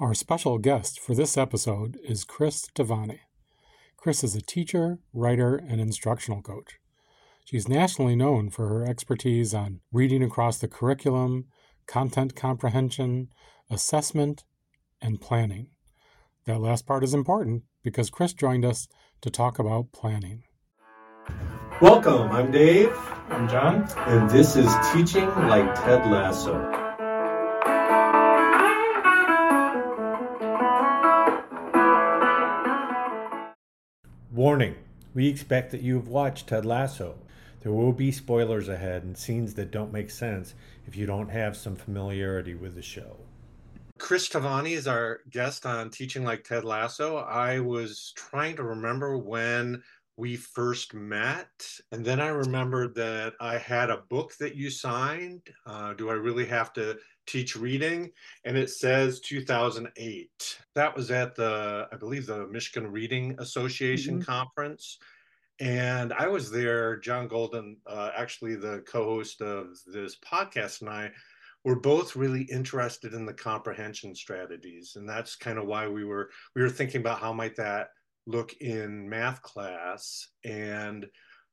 Our special guest for this episode is Cris Tovani. Cris is a teacher, writer, and instructional coach. She's nationally known for her expertise on reading across the curriculum, content comprehension, assessment, and planning. That last part is important because Cris joined us to talk about planning. Welcome, I'm Dave. I'm John. And this is Teaching Like Ted Lasso. Warning We expect that you have watched Ted Lasso. There will be spoilers ahead and scenes that don't make sense if you don't have some familiarity with the show. Cris Tovani is our guest on Teaching Like Ted Lasso. I was trying to remember when we first met. And then I remembered that I had a book that you signed. Uh, do I really have to teach reading? And it says 2008. That was at the, I believe, the Michigan Reading Association mm-hmm. conference. And I was there, John Golden, uh, actually the co host of this podcast, and I were both really interested in the comprehension strategies. And that's kind of why we were we were thinking about how might that look in math class and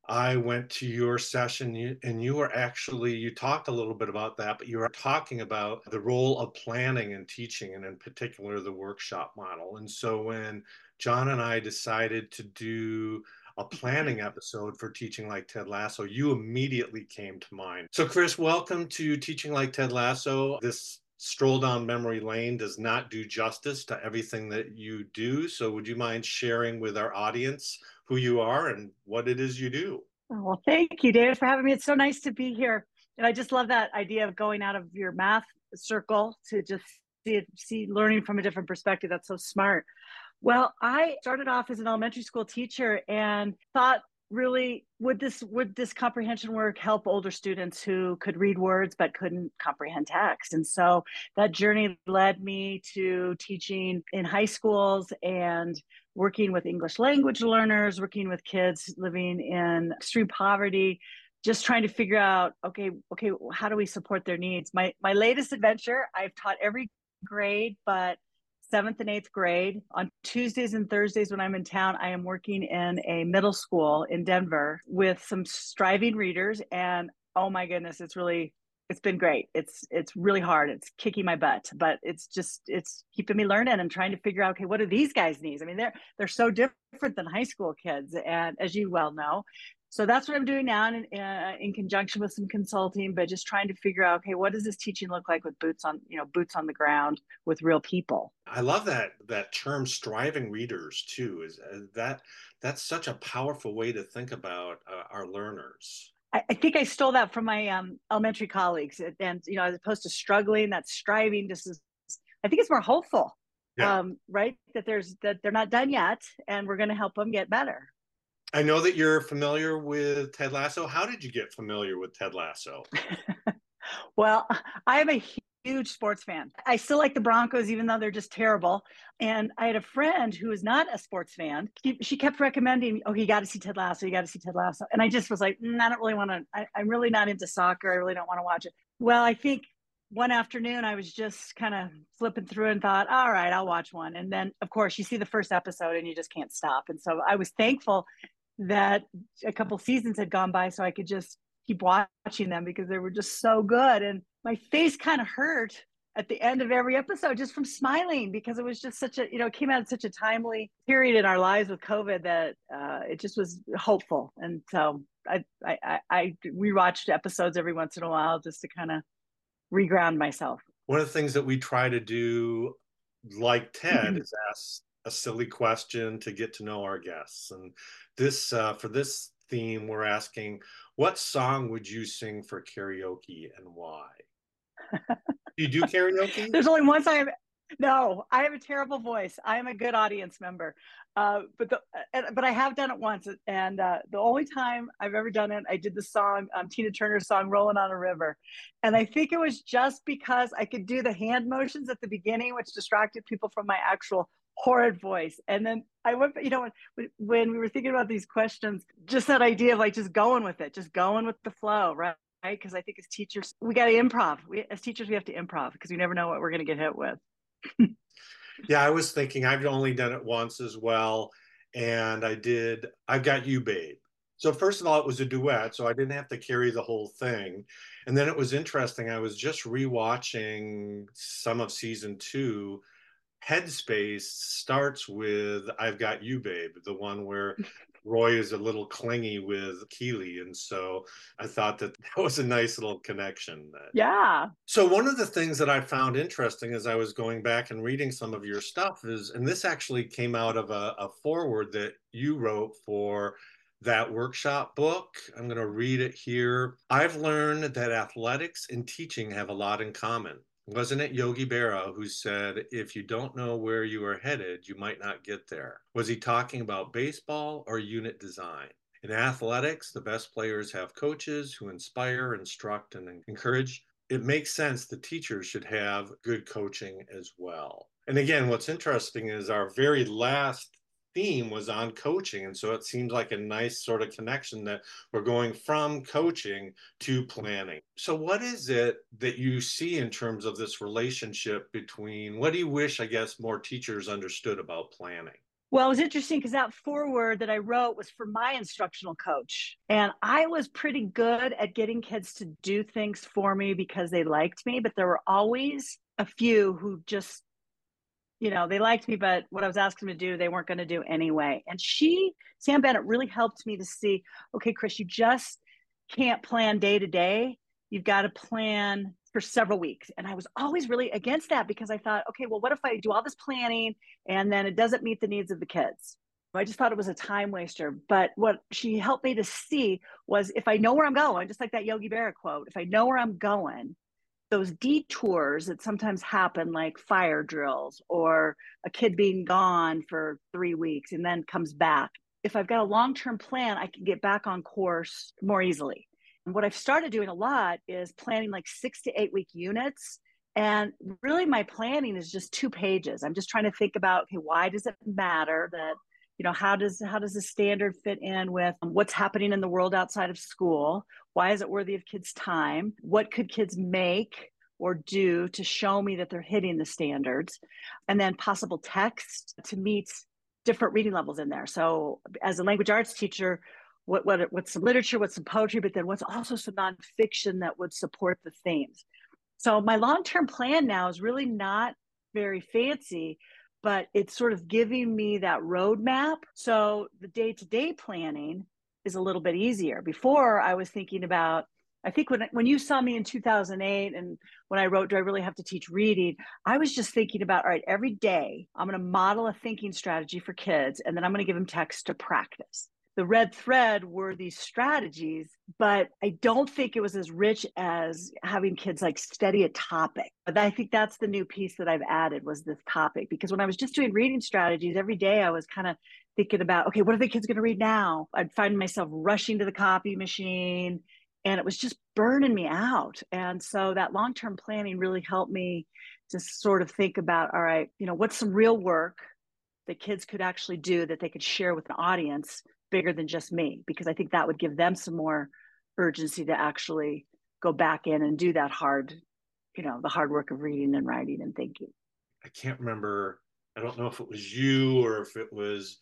I went to your session and you were actually, you talked a little bit about that, but you were talking about the role of planning and teaching, and in particular, the workshop model. And so when John and I decided to do a mm-hmm. planning episode for Teaching Like Ted Lasso, you immediately came to mind. So, Cris, welcome to Teaching Like Ted Lasso. This stroll down memory lane does not do justice to everything that you do. So, would you mind sharing with our audience who you are and what it is you do? Oh, well, thank you, David, for having me. It's so nice to be here. And I just love that idea of going out of your math circle to just see, see learning from a different perspective. That's so smart. Well, I started off as an elementary school teacher and thought really would this would this comprehension work help older students who could read words but couldn't comprehend text? And so that journey led me to teaching in high schools and working with english language learners working with kids living in extreme poverty just trying to figure out okay okay how do we support their needs? My my latest adventure i've taught every grade but seventh and eighth grade. On Tuesdays and Thursdays, when I'm in town, I am working in a middle school in Denver with some striving readers. And oh my goodness, it's really it's been great. It's it's really hard. It's kicking my butt, but it's just it's keeping me learning and trying to figure out okay, what do these guys need? I mean, they're they're so different than high school kids, and as you well know, so that's what I'm doing now in, uh, in conjunction with some consulting, but just trying to figure out, okay, what does this teaching look like with boots on, you know, boots on the ground with real people? I love that that term striving readers too. Is uh, that that's such a powerful way to think about uh, our learners. I, I, think I stole that from my um, elementary colleagues, and you know, as opposed to struggling, that striving. This is, I think it's more hopeful, yeah. um, right? That there's that they're not done yet, and we're going to help them get better. I know that you're familiar with Ted Lasso. How did you get familiar with Ted Lasso? well, I am a huge sports fan. I still like the Broncos, even though they're just terrible. And I had a friend who is not a sports fan. She, kept recommending, oh, you got to see Ted Lasso. You got to see Ted Lasso. And I just was like, mm, I don't really want to, I'm really not into soccer. I really don't want to watch it. Well, I think one afternoon I was just kind of flipping through and thought, all right, I'll watch one. And then, of course, you see the first episode and you just can't stop. And so I was thankful that a couple seasons had gone by so I could just keep watching them because they were just so good. And my face kind of hurt at the end of every episode just from smiling because it was just such a, you know, it came out at such a timely period in our lives with COVID that uh, it just was hopeful. And so I, I, I, I rewatched episodes every once in a while just to kind of reground myself. One of the things that we try to do, like Ted, is ask a silly question to get to know our guests. And this uh, for this theme, we're asking, what song would you sing for karaoke and why? do you do karaoke? There's only one song. No, I have a terrible voice. I am a good audience member, uh, but the but I have done it once, and uh, the only time I've ever done it, I did the song um, Tina Turner's song "Rolling on a River," and I think it was just because I could do the hand motions at the beginning, which distracted people from my actual horrid voice. And then I went, you know, when, when we were thinking about these questions, just that idea of like just going with it, just going with the flow, right? Because I think as teachers, we got to improv. We, as teachers, we have to improv because we never know what we're going to get hit with. Yeah, I was thinking I've only done it once as well. And I did, I've got you, babe. So, first of all, it was a duet, so I didn't have to carry the whole thing. And then it was interesting. I was just rewatching some of season two Headspace starts with I've Got You, Babe, the one where Roy is a little clingy with Keeley. And so I thought that that was a nice little connection. Yeah. So, one of the things that I found interesting as I was going back and reading some of your stuff is, and this actually came out of a, a foreword that you wrote for that workshop book. I'm going to read it here. I've learned that athletics and teaching have a lot in common. Wasn't it Yogi Berra who said, if you don't know where you are headed, you might not get there? Was he talking about baseball or unit design? In athletics, the best players have coaches who inspire, instruct, and encourage. It makes sense the teachers should have good coaching as well. And again, what's interesting is our very last theme was on coaching. And so it seems like a nice sort of connection that we're going from coaching to planning. So, what is it that you see in terms of this relationship between what do you wish, I guess, more teachers understood about planning? Well, it was interesting because that foreword that I wrote was for my instructional coach. And I was pretty good at getting kids to do things for me because they liked me, but there were always a few who just you know, they liked me, but what I was asking them to do, they weren't going to do anyway. And she, Sam Bennett, really helped me to see, okay, Cris, you just can't plan day to day. You've got to plan for several weeks. And I was always really against that because I thought, okay, well, what if I do all this planning and then it doesn't meet the needs of the kids? I just thought it was a time waster. But what she helped me to see was if I know where I'm going, just like that Yogi Berra quote, if I know where I'm going, those detours that sometimes happen like fire drills or a kid being gone for three weeks and then comes back. If i've got a long-term plan i can get back on course more easily. And what i've started doing a lot is planning like six to eight week units. And really my planning is just two pages. I'm just trying to think about okay why does it matter that you know how does how does the standard fit in with um, what's happening in the world outside of school? Why is it worthy of kids time? What could kids make or do to show me that they're hitting the standards? And then possible text to meet different reading levels in there. So as a language arts teacher what, what what's some literature what's some poetry but then what's also some nonfiction that would support the themes? So my long-term plan now is really not very fancy but it's sort of giving me that roadmap. So the day to day planning is a little bit easier. Before I was thinking about, I think when when you saw me in 2008 and when I wrote, do I really have to teach reading? I was just thinking about, all right, every day I'm going to model a thinking strategy for kids, and then I'm going to give them text to practice the red thread were these strategies, but I don't think it was as rich as having kids like study a topic. But I think that's the new piece that I've added was this topic because when I was just doing reading strategies every day, I was kind of thinking about, okay, what are the kids going to read now? I'd find myself rushing to the copy machine and it was just burning me out. And so that long term planning really helped me to sort of think about, all right, you know, what's some real work that kids could actually do that they could share with an audience bigger than just me because I think that would give them some more urgency to actually go back in and do that hard, you know, the hard work of reading and writing and thinking. I can't remember. I don't know if it was you or if it was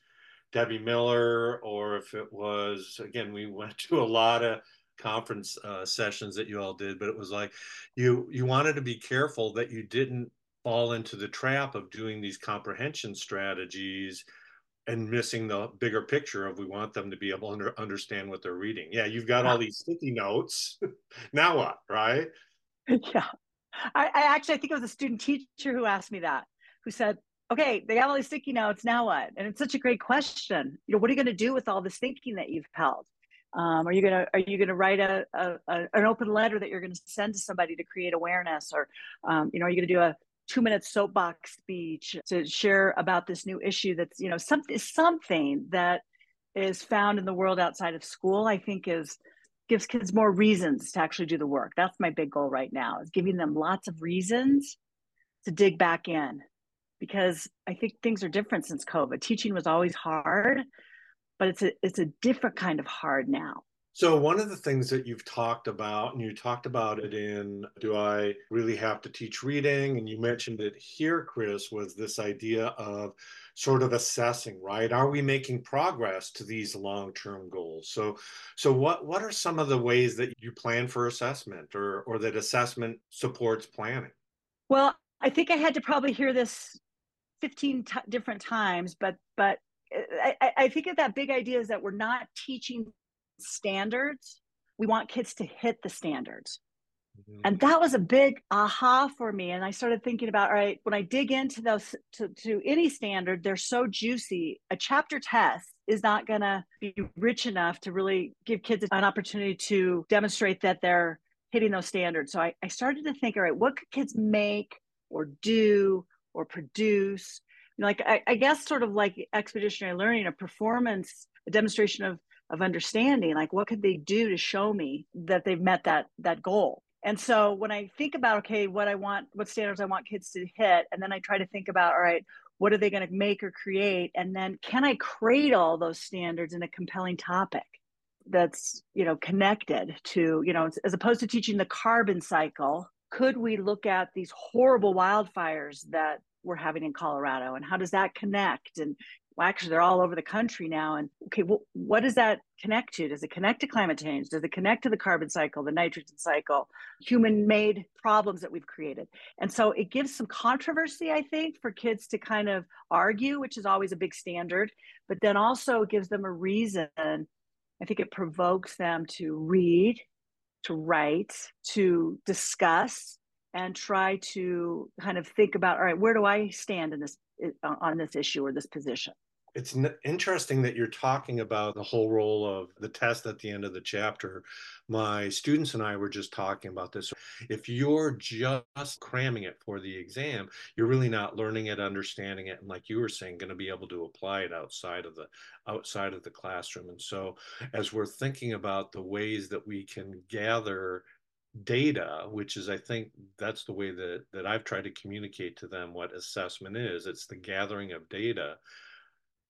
Debbie Miller or if it was, again, we went to a lot of conference uh, sessions that you all did, but it was like you you wanted to be careful that you didn't fall into the trap of doing these comprehension strategies and missing the bigger picture of we want them to be able to under, understand what they're reading. Yeah, you've got all these sticky notes. now what, right? Yeah. I, I, actually I think it was a student teacher who asked me that, who said, Okay, they got all these sticky notes, now what? And it's such a great question. You know, what are you going to do with all this thinking that you've held? Um, are you gonna are you gonna write a, a, a, an open letter that you're gonna send to somebody to create awareness, or um, you know, are you gonna do a two minute soapbox speech to share about this new issue that's you know something something that is found in the world outside of school i think is gives kids more reasons to actually do the work. That's my big goal right now is giving them lots of reasons to dig back in because i think things are different since covid. Teaching was always hard but it's a it's a different kind of hard now So, one of the things that you've talked about, and you talked about it in Do I Really Have to Teach Reading? And you mentioned it here, Cris, was this idea of sort of assessing, right? Are we making progress to these long-term goals? So, so what, what are some of the ways that you plan for assessment or, or that assessment supports planning? Well, I think I had to probably hear this 15 t- different times, but, but uh, I, I think that big idea is that we're not teaching standards. We want kids to hit the standards. Mm-hmm. And that was a big aha for me. And I started thinking about, all right, when I dig into those to, to any standard, they're so juicy. A chapter test is not going to be rich enough to really give kids an opportunity to demonstrate that they're hitting those standards. So I, I started to think, all right, what could kids make or do or produce? You know, like I, I guess sort of like expeditionary learning, a performance, a demonstration of of understanding like what could they do to show me that they've met that that goal? And so when i think about okay what i want what standards i want kids to hit and then i try to think about all right what are they going to make or create? And then can i cradle those standards in a compelling topic that's you know connected to you know as opposed to teaching the carbon cycle could we look at these horrible wildfires that we're having in Colorado and how does that connect? And well, actually they're all over the country now and okay well, what does that connect to? Does it connect to climate change? Does it connect to the carbon cycle the nitrogen cycle human made problems that we've created? And so it gives some controversy i think for kids to kind of argue which is always a big standard but then also gives them a reason. I think it provokes them to read to write to discuss and try to kind of think about all right where do i stand in this on this issue or this position it's interesting that you're talking about the whole role of the test at the end of the chapter. My students and I were just talking about this. If you're just cramming it for the exam, you're really not learning it, understanding it, and like you were saying, going to be able to apply it outside of the outside of the classroom. And so, as we're thinking about the ways that we can gather data which is i think that's the way that that i've tried to communicate to them what assessment is it's the gathering of data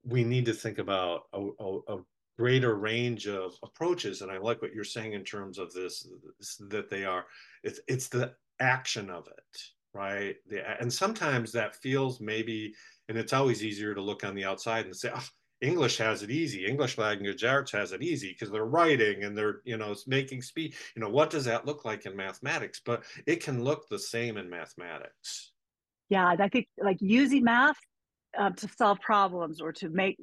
we need to think about a, a, a, greater range of approaches and i like what you're saying in terms of this, this that they are it's it's the action of it right? The, and sometimes that feels maybe and it's always easier to look on the outside and say oh, english has it easy. English language arts has it easy because they're writing and they're you know making speech. You know what does that look like in mathematics? But it can look the same in mathematics. Yeah i think like using math uh, to solve problems or to make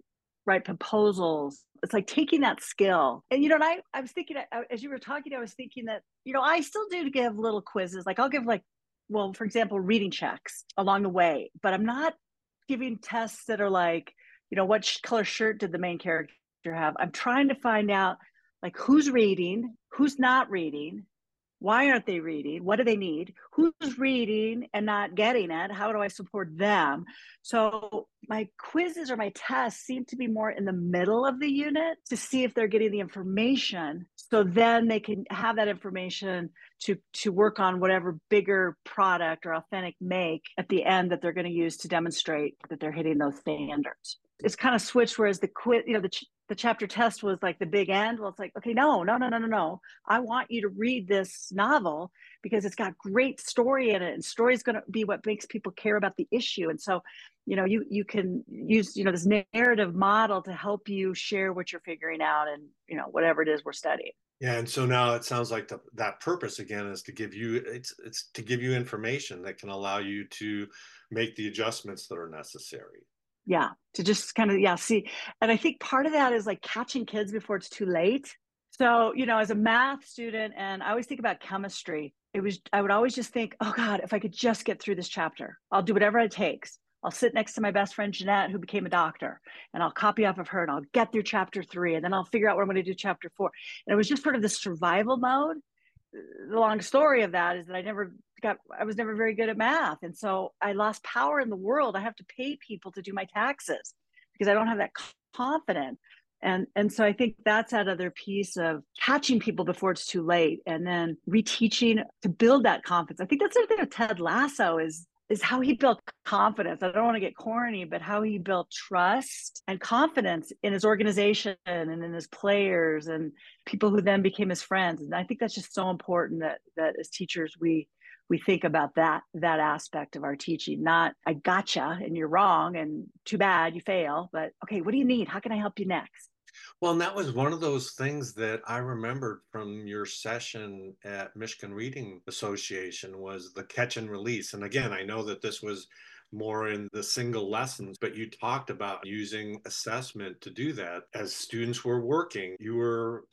write proposals. It's like taking that skill. And you know and i i was thinking as you were talking i was thinking that you know i still do give little quizzes. Like i'll give like well for example reading checks along the way but i'm not giving tests that are like you know what color shirt did the main character have? I'm trying to find out like who's reading who's not reading why aren't they reading? What do they need? Who's reading and not getting it? How do i support them? So my quizzes or my tests seem to be more in the middle of the unit to see if they're getting the information. So then they can have that information to to work on whatever bigger product or authentic make at the end that they're going to use to demonstrate that they're hitting those standards. It's kind of switched whereas the quiz you know the the chapter test was like the big end. Well, it's like, okay, no, no, no, no, no, no. I want you to read this novel because it's got great story in it, and story is going to be what makes people care about the issue. And so, you know, you you can use you know this narrative model to help you share what you're figuring out, and you know whatever it is we're studying. Yeah, and so now it sounds like the, that purpose again is to give you it's it's to give you information that can allow you to make the adjustments that are necessary yeah to just kind of yeah see and i think part of that is like catching kids before it's too late. So you know as a math student and i always think about chemistry it was i would always just think oh god if i could just get through this chapter i'll do whatever it takes. I'll sit next to my best friend jeanette who became a doctor and i'll copy off of her and i'll get through chapter three and then i'll figure out what i'm going to do chapter four. And it was just sort of the survival mode. The long story of that is that i never got I was never very good at math. And so I lost power in the world. I have to pay people to do my taxes because I don't have that confidence. And and so I think that's that other piece of catching people before it's too late and then reteaching to build that confidence. I think that's the thing Ted Lasso is is how he built confidence. I don't want to get corny, but how he built trust and confidence in his organization and in his players and people who then became his friends. And I think that's just so important that that as teachers we we think about that that aspect of our teaching not i gotcha and you're wrong and too bad you fail but okay what do you need how can i help you next well, and that was one of those things that I remembered from your session at Michigan Reading Association was the catch and release. And again, I know that this was more in the single lessons, but you talked about using assessment to do that. As students were working, you were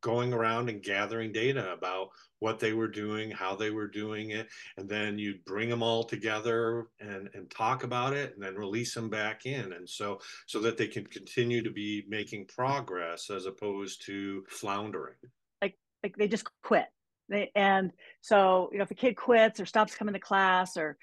going around and gathering data about what they were doing, how they were doing it, and then you'd bring them all together and, and talk about it and then release them back in. And so so that they can continue to be making progress as opposed to floundering. Like like they just quit. They, and so, you know, if a kid quits or stops coming to class or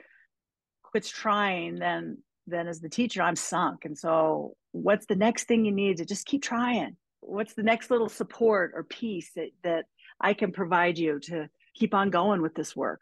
quits trying, then then as the teacher, I'm sunk. And so what's the next thing you need to just keep trying? What's the next little support or piece that, that I can provide you to keep on going with this work?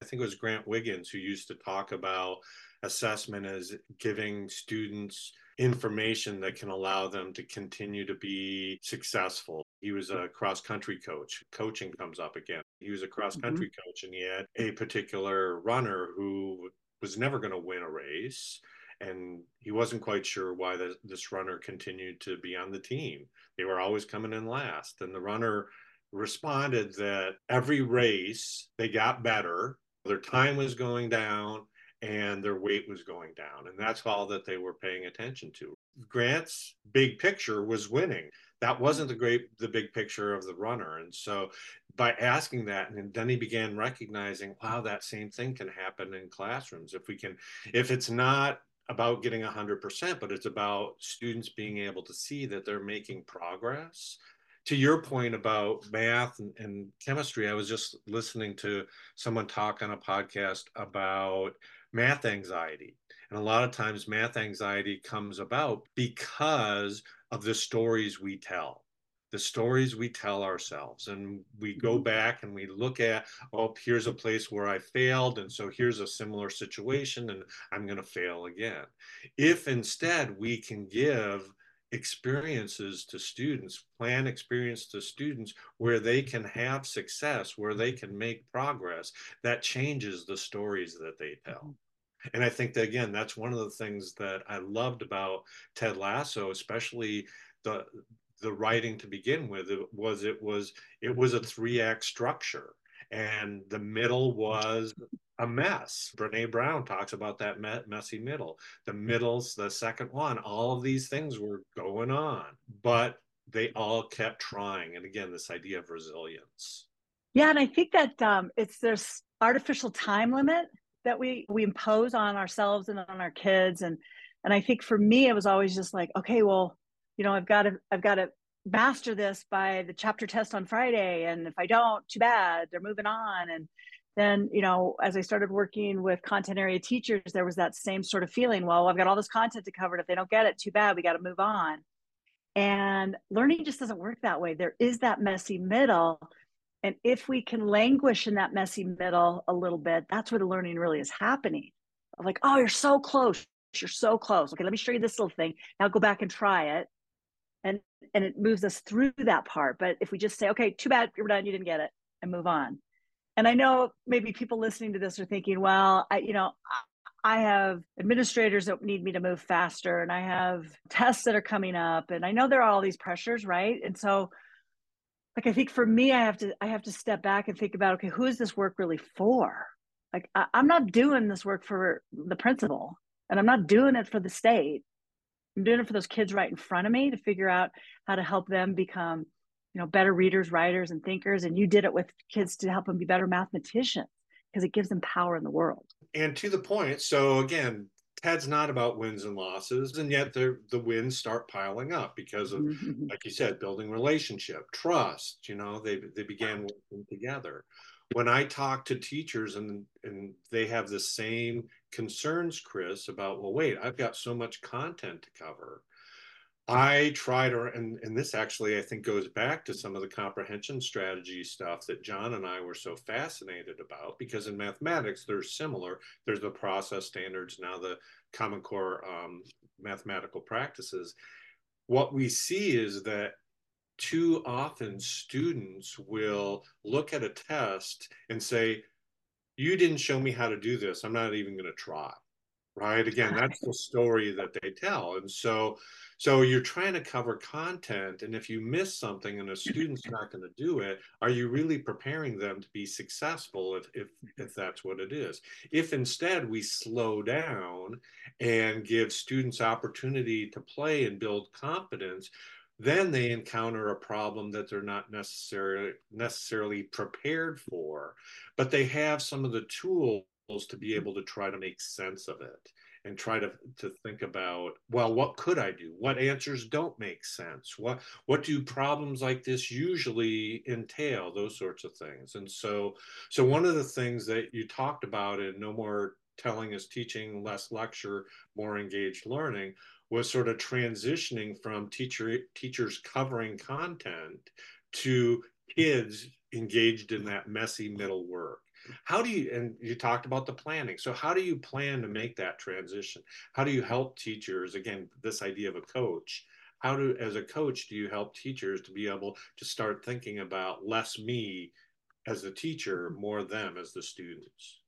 I think it was Grant Wiggins who used to talk about assessment as giving students information that can allow them to continue to be successful. He was a cross country coach. Coaching comes up again. He was a cross country mm-hmm. coach and he had a particular runner who was never going to win a race and he wasn't quite sure why the, this runner continued to be on the team. They were always coming in last, and the runner responded that every race they got better, their time was going down, and their weight was going down, and that's all that they were paying attention to. Grant's big picture was winning. That wasn't the great the big picture of the runner, and so by asking that and then he began recognizing wow that same thing can happen in classrooms if we can if it's not about getting 100%, but it's about students being able to see that they're making progress. To your point about math and, and, chemistry, I was just listening to someone talk on a podcast about math anxiety. And a lot of times, math anxiety comes about because of the stories we tell the stories we tell ourselves and we go mm-hmm. back and we look at oh here's a place where i failed and so here's a similar situation and i'm going to fail again if instead we can give experiences to students plan experience to students where they can have success where they can make progress that changes the stories that they tell mm-hmm. and i think that again that's one of the things that i loved about ted lasso especially the the writing to begin with it was it was it was a three act structure. And the middle was a mess. Brené Brown talks about that me- messy middle. The middle's the second one all of these things were going on but they all kept trying. And again this idea of resilience. Yeah and i think that um, it's this artificial time limit that we we impose on ourselves and on our kids. And and i think for me it was always just like okay well you know, I've got to, I've got to master this by the chapter test on Friday. And if I don't, too bad, they're moving on. And then, you know, as I started working with content area teachers, there was that same sort of feeling. Well, I've got all this content to cover. If they don't get it, too bad. We got to move on. And learning just doesn't work that way. There is that messy middle. And if we can languish in that messy middle a little bit, that's where the learning really is happening. Like, oh, you're so close. You're so close. Okay, let me show you this little thing. Now go back and try it and and it moves us through that part but if we just say okay too bad you're done you didn't get it and move on. And i know maybe people listening to this are thinking well i you know i have administrators that need me to move faster and i have tests that are coming up and i know there are all these pressures right? And so like i think for me i have to i have to step back and think about okay who is this work really for? Like I, i'm not doing this work for the principal and i'm not doing it for the state I'm doing it for those kids right in front of me to figure out how to help them become, you know, better readers, writers, and thinkers. And you did it with kids to help them be better mathematicians because it gives them power in the world. And to the point, so again, Ted's not about wins and losses, and yet the the wins start piling up because of, mm-hmm. like you said, building relationship, trust. You know, they they began working together. When I talk to teachers and and they have the same concerns, Cris, about, well, wait, I've got so much content to cover. I try to, and, and this actually I think goes back to some of the comprehension strategy stuff that John and I were so fascinated about because in mathematics they're similar. There's the process standards, now the Common Core um, mathematical practices. What we see is that too often students will look at a test and say, You didn't show me how to do this. I'm not even going to try. Right? Again that's the story that they tell. And so so you're trying to cover content and if you miss something and a student's not going to do it are you really preparing them to be successful if if if that's what it is? If instead we slow down and give students opportunity to play and build confidence then they encounter a problem that they're not necessarily necessarily prepared for but they have some of the tools to be able to try to make sense of it and try to, to think about well what could i do? What answers don't make sense? What what do problems like this usually entail? Those sorts of things. And so so one of the things that you talked about in no more telling is teaching less lecture more engaged learning was sort of transitioning from teacher teachers covering content to kids engaged in that messy middle work. How do you and you talked about the planning. So how do you plan to make that transition? How do you help teachers again this idea of a coach how do as a coach do you help teachers to be able to start thinking about less me as the teacher more them as the students?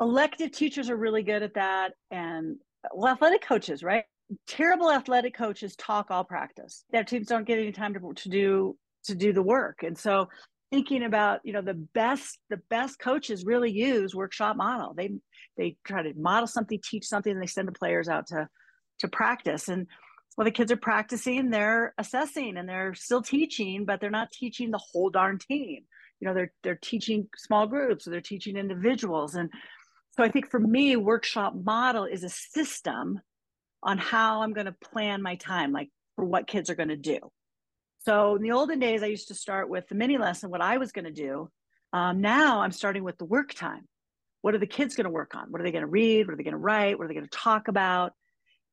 Elective teachers are really good at that and well athletic coaches right terrible athletic coaches talk all practice. Their teams don't get any time to, to do to do the work. And so thinking about you know the best the best coaches really use workshop model. They they try to model something teach something and they send the players out to to practice. And while the kids are practicing they're assessing and they're still teaching but they're not teaching the whole darn team. You know they're they're teaching small groups or they're teaching individuals. And so i think for me workshop model is a system on how i'm going to plan my time like for what kids are going to do so in the olden days, I used to start with the mini lesson, what I was going to do. Um, now I'm starting with the work time. What are the kids going to work on? What are they going to read? What are they going to write? What are they going to talk about?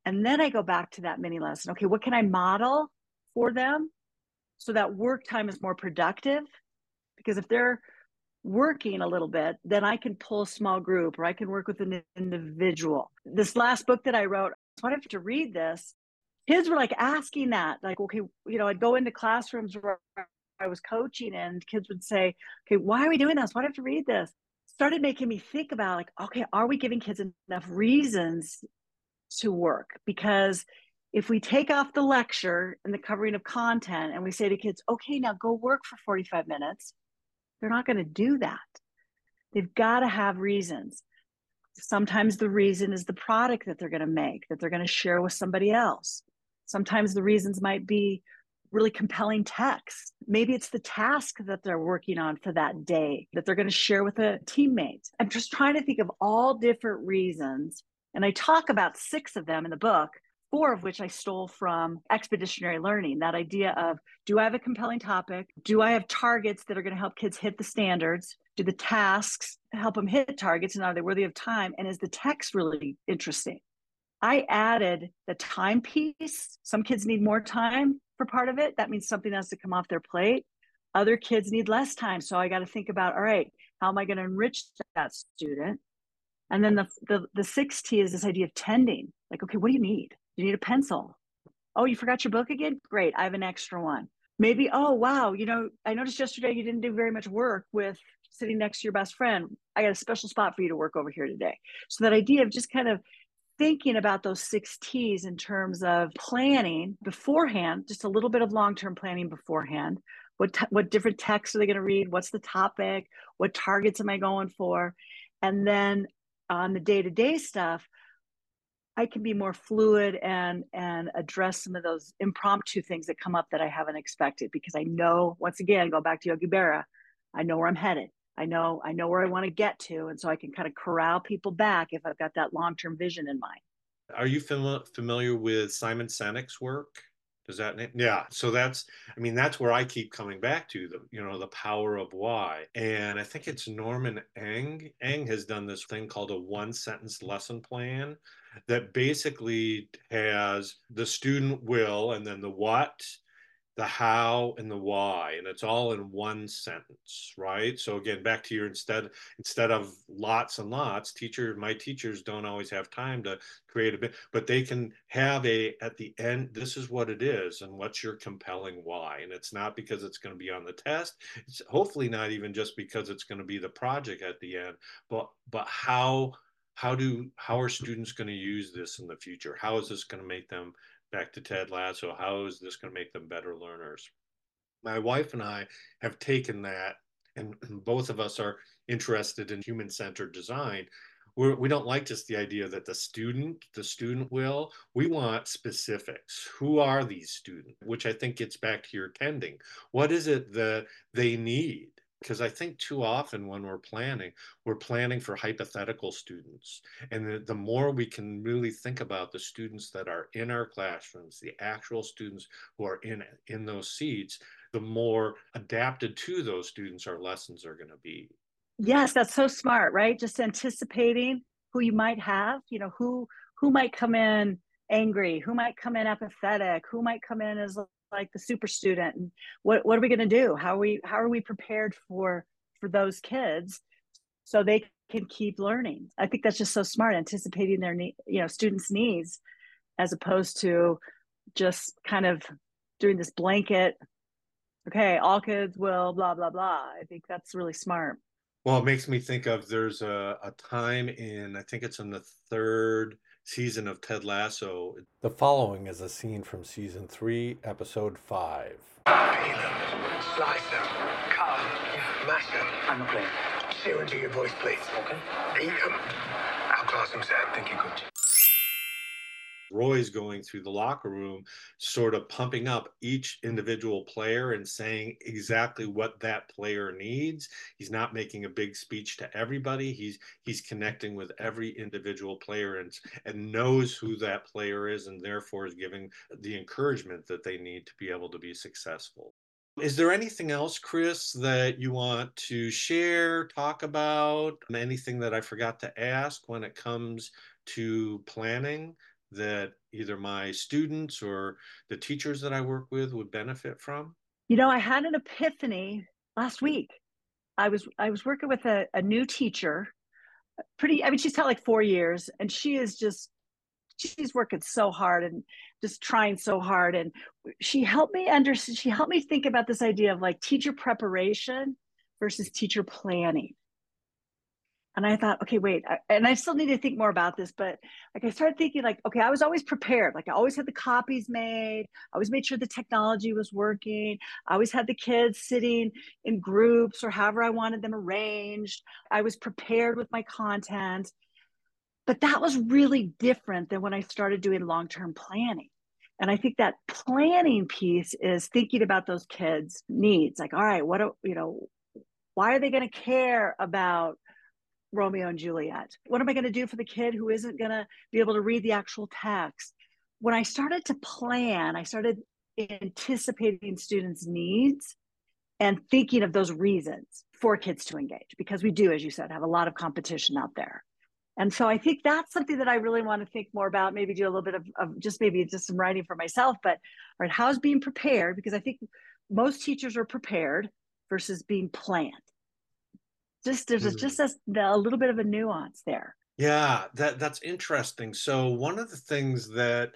And then I go back to that mini lesson. Okay, what can I model for them so that work time is more productive? Because if they're working a little bit, then I can pull a small group or I can work with an individual. This last book that I wrote, so I have to read this. Kids were like asking that like okay you know i'd go into classrooms where i was coaching and kids would say okay why are we doing this? Why do i have to read this started making me think about like okay are we giving kids enough reasons to work? Because if we take off the lecture and the covering of content and we say to kids okay now go work for 45 minutes they're not going to do that. They've got to have reasons sometimes the reason is the product that they're going to make that they're going to share with somebody else Sometimes the reasons might be really compelling text. Maybe it's the task that they're working on for that day that they're going to share with a teammate. I'm just trying to think of all different reasons. And I talk about six of them in the book, four of which I stole from expeditionary learning. That idea of do I have a compelling topic? Do I have targets that are going to help kids hit the standards? Do the tasks help them hit targets? And are they worthy of time? And is the text really interesting? I added the time piece. Some kids need more time for part of it. That means something has to come off their plate. Other kids need less time. So I got to think about, all right, how am I going to enrich that student? And then the, the, the sixth T is this idea of tending. Like, okay, what do you need? You need a pencil. Oh, you forgot your book again? Great. I have an extra one. Maybe, oh, wow, you know, I noticed yesterday you didn't do very much work with sitting next to your best friend. I got a special spot for you to work over here today. So that idea of just kind of thinking about those six T's in terms of planning beforehand, just a little bit of long term planning beforehand. What, t- what different texts are they going to read? What's the topic? What targets am I going for? And then on the day to day stuff, I can be more fluid and and address some of those impromptu things that come up that I haven't expected because I know once again go back to Yogi Berra, I know where I'm headed. I know I know where I want to get to, and so I can kind of corral people back if I've got that long term vision in mind. Are you fam- familiar with Simon Sinek's work? Does that name? Yeah. So that's, I mean, that's where I keep coming back to the, you know, the power of why. And I think it's Norman Eng. Eng has done this thing called a one sentence lesson plan that basically has the student will and then the what the how and the why and it's all in one sentence right? So again back to your instead instead of lots and lots teacher my teachers don't always have time to create a bit but they can have a at the end this is what it is and what's your compelling why? And it's not because it's going to be on the test it's hopefully not even just because it's going to be the project at the end but but how how do how are students going to use this in the future? How is this going to make them back to Ted Lasso, how is this going to make them better learners? My wife and I have taken that, and both of us are interested in human centered design. We're, we do not like just the idea that the student, the student will. We want specifics. Who are these students? Which I think gets back to your tending. What is it that they need? Because I think too often when we're planning, we're planning for hypothetical students. And the, the, more we can really think about the students that are in our classrooms, the actual students who are in, in those seats, the more adapted to those students our lessons are going to be. Yes, that's so smart, right? Just anticipating who you might have, you know, who who might come in angry, who might come in apathetic, who might come in as like the super student and what what are we going to do? How are we how are we prepared for for those kids so they can keep learning? I think that's just so smart anticipating their need you know students needs as opposed to just kind of doing this blanket okay all kids will blah blah blah. I think that's really smart. Well it makes me think of there's a, a time in i think it's in the third season of Ted Lasso. The following is a scene from season three, episode five. Peel them, slice them, cut them, mash them. I'm not playing. Sear into your voice, please. Okay. Eat them. Outclass them, Sam. Think you could. Roy's going through the locker room, sort of pumping up each individual player and saying exactly what that player needs. He's not making a big speech to everybody. He's he's connecting with every individual player and and knows who that player is, and therefore is giving the encouragement that they need to be able to be successful. Is there anything else, Cris, that you want to share, talk about? Anything that I forgot to ask when it comes to planning? That either my students or the teachers that I work with would benefit from? You know, I had an epiphany last week. I was I was working with a, a new teacher, pretty I mean she's had like four years and she is just she's working so hard and just trying so hard and she helped me understand she helped me think about this idea of like teacher preparation versus teacher planning and I thought, okay, wait, I, and I still need to think more about this, but like I started thinking, like, okay, I was always prepared. Like I always had the copies made. I always made sure the technology was working. I always had the kids sitting in groups or however I wanted them arranged. I was prepared with my content. But that was really different than when I started doing long term planning. And I think that planning piece is thinking about those kids' needs. Like, all right, what, do, you know, why are they going to care about Romeo and Juliet? What am I going to do for the kid who isn't going to be able to read the actual text? When I started to plan, I started anticipating students' needs and thinking of those reasons for kids to engage because we do, as you said, have a lot of competition out there. And so I think that's something that I really want to think more about, maybe do a little bit of, of just maybe just some writing for myself, but all right, how's being prepared? Because I think most teachers are prepared versus being planned just there's mm-hmm. just a, a little bit of a nuance there yeah that that's interesting so one of the things that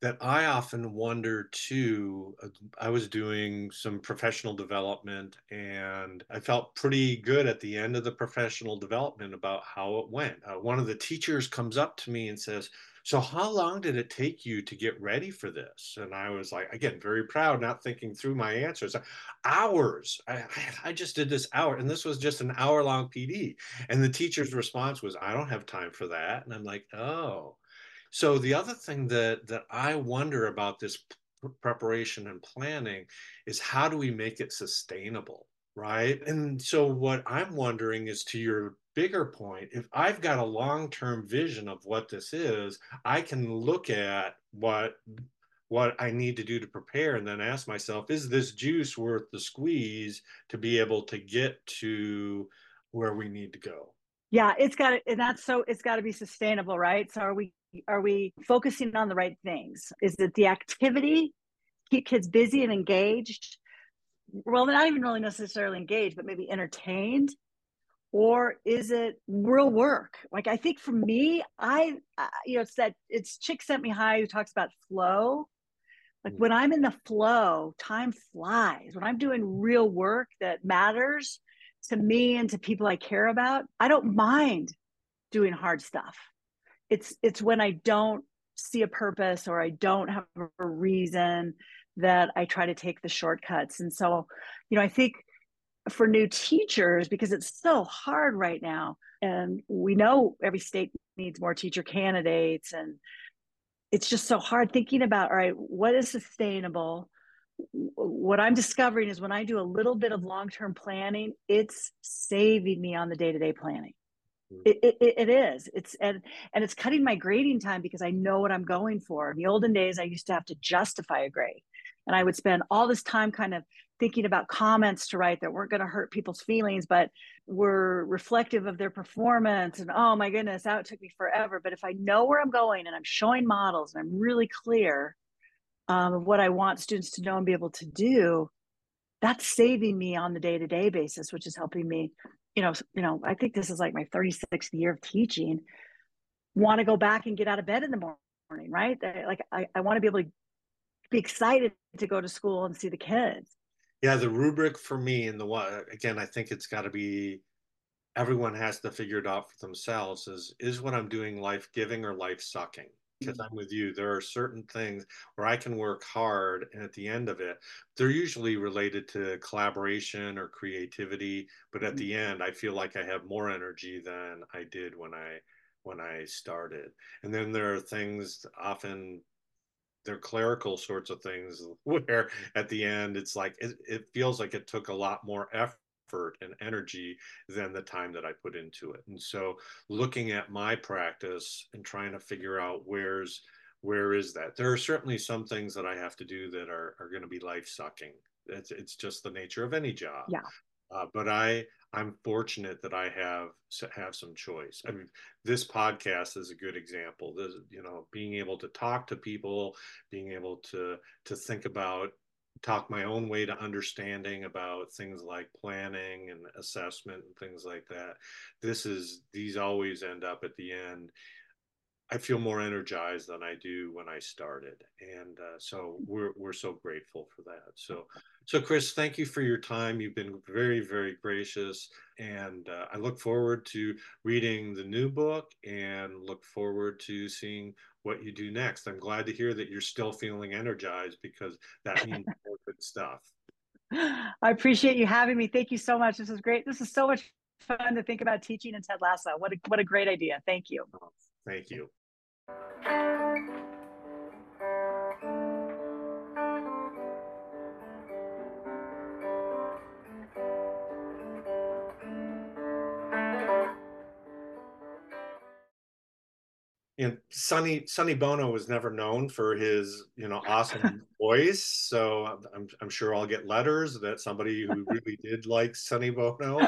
that I often wonder too. Uh, I was doing some professional development and I felt pretty good at the end of the professional development about how it went. Uh, one of the teachers comes up to me and says, so, how long did it take you to get ready for this? And I was like, again, very proud, not thinking through my answers. Hours. I, I just did this hour, and this was just an hour long PD. And the teacher's response was, I don't have time for that. And I'm like, oh. So, the other thing that, that I wonder about this preparation and planning is how do we make it sustainable? Right. And so, what I'm wondering is to your bigger point, if I've got a long term vision of what this is, I can look at what what I need to do to prepare and then ask myself, is this juice worth the squeeze to be able to get to where we need to go? Yeah, it's got to, and that's so it's got to be sustainable, right? So are we are we focusing on the right things? Is it the activity, keep kids busy and engaged? Well, not even really necessarily engaged, but maybe entertained or is it real work like i think for me i, I you know it's that it's Csikszentmihalyi who talks about flow like mm. when I'm in the flow, time flies. When I'm doing real work that matters to me and to people I care about, I don't mind doing hard stuff. It's it's when I don't see a purpose or I don't have a reason that I try to take the shortcuts. And so, you know, I think for new teachers because it's so hard right now. And we know every state needs more teacher candidates and it's just so hard thinking about all right what is sustainable? What i'm discovering is when i do a little bit of long-term planning it's saving me on the day-to-day planning. Mm. it, it, it is. It's and and it's cutting my grading time because i know what i'm going for. In the olden days i used to have to justify a grade and i would spend all this time kind of thinking about comments to write that weren't going to hurt people's feelings, but were reflective of their performance. And oh my goodness, that took me forever. But if I know where I'm going and I'm showing models and I'm really clear um, of what I want students to know and be able to do, that's saving me on the day-to-day basis, which is helping me. You know, you know, I think this is like my 36th year of teaching. Want to go back and get out of bed in the morning, right? Like I, I want to be able to be excited to go to school and see the kids yeah the rubric for me and the one again i think it's got to be everyone has to figure it out for themselves is is what i'm doing life giving or life sucking because mm-hmm. i'm with you there are certain things where i can work hard and at the end of it they're usually related to collaboration or creativity but at mm-hmm. the end i feel like i have more energy than i did when i when i started and then there are things often they're clerical sorts of things where at the end it's like it, it feels like it took a lot more effort and energy than the time that I put into it. And so looking at my practice and trying to figure out where's where is that? There are certainly some things that I have to do that are, are going to be life sucking. It's, it's just the nature of any job. Yeah. Uh, but I I'm fortunate that I have have some choice. I mean, this podcast is a good example. This, you know, being able to talk to people, being able to to think about talk my own way to understanding about things like planning and assessment and things like that. This is these always end up at the end I feel more energized than I do when I started, and uh, so we're we're so grateful for that. So, so Cris, thank you for your time. You've been very very gracious, and uh, I look forward to reading the new book and look forward to seeing what you do next. I'm glad to hear that you're still feeling energized because that means more good stuff. I appreciate you having me. Thank you so much. This is great. This is so much fun to think about teaching in Ted Lasso. What a what a great idea. Thank you. Thank you. Sonny Sonny Bono was never known for his you know awesome voice, so I'm I'm sure I'll get letters that somebody who really did like Sonny Bono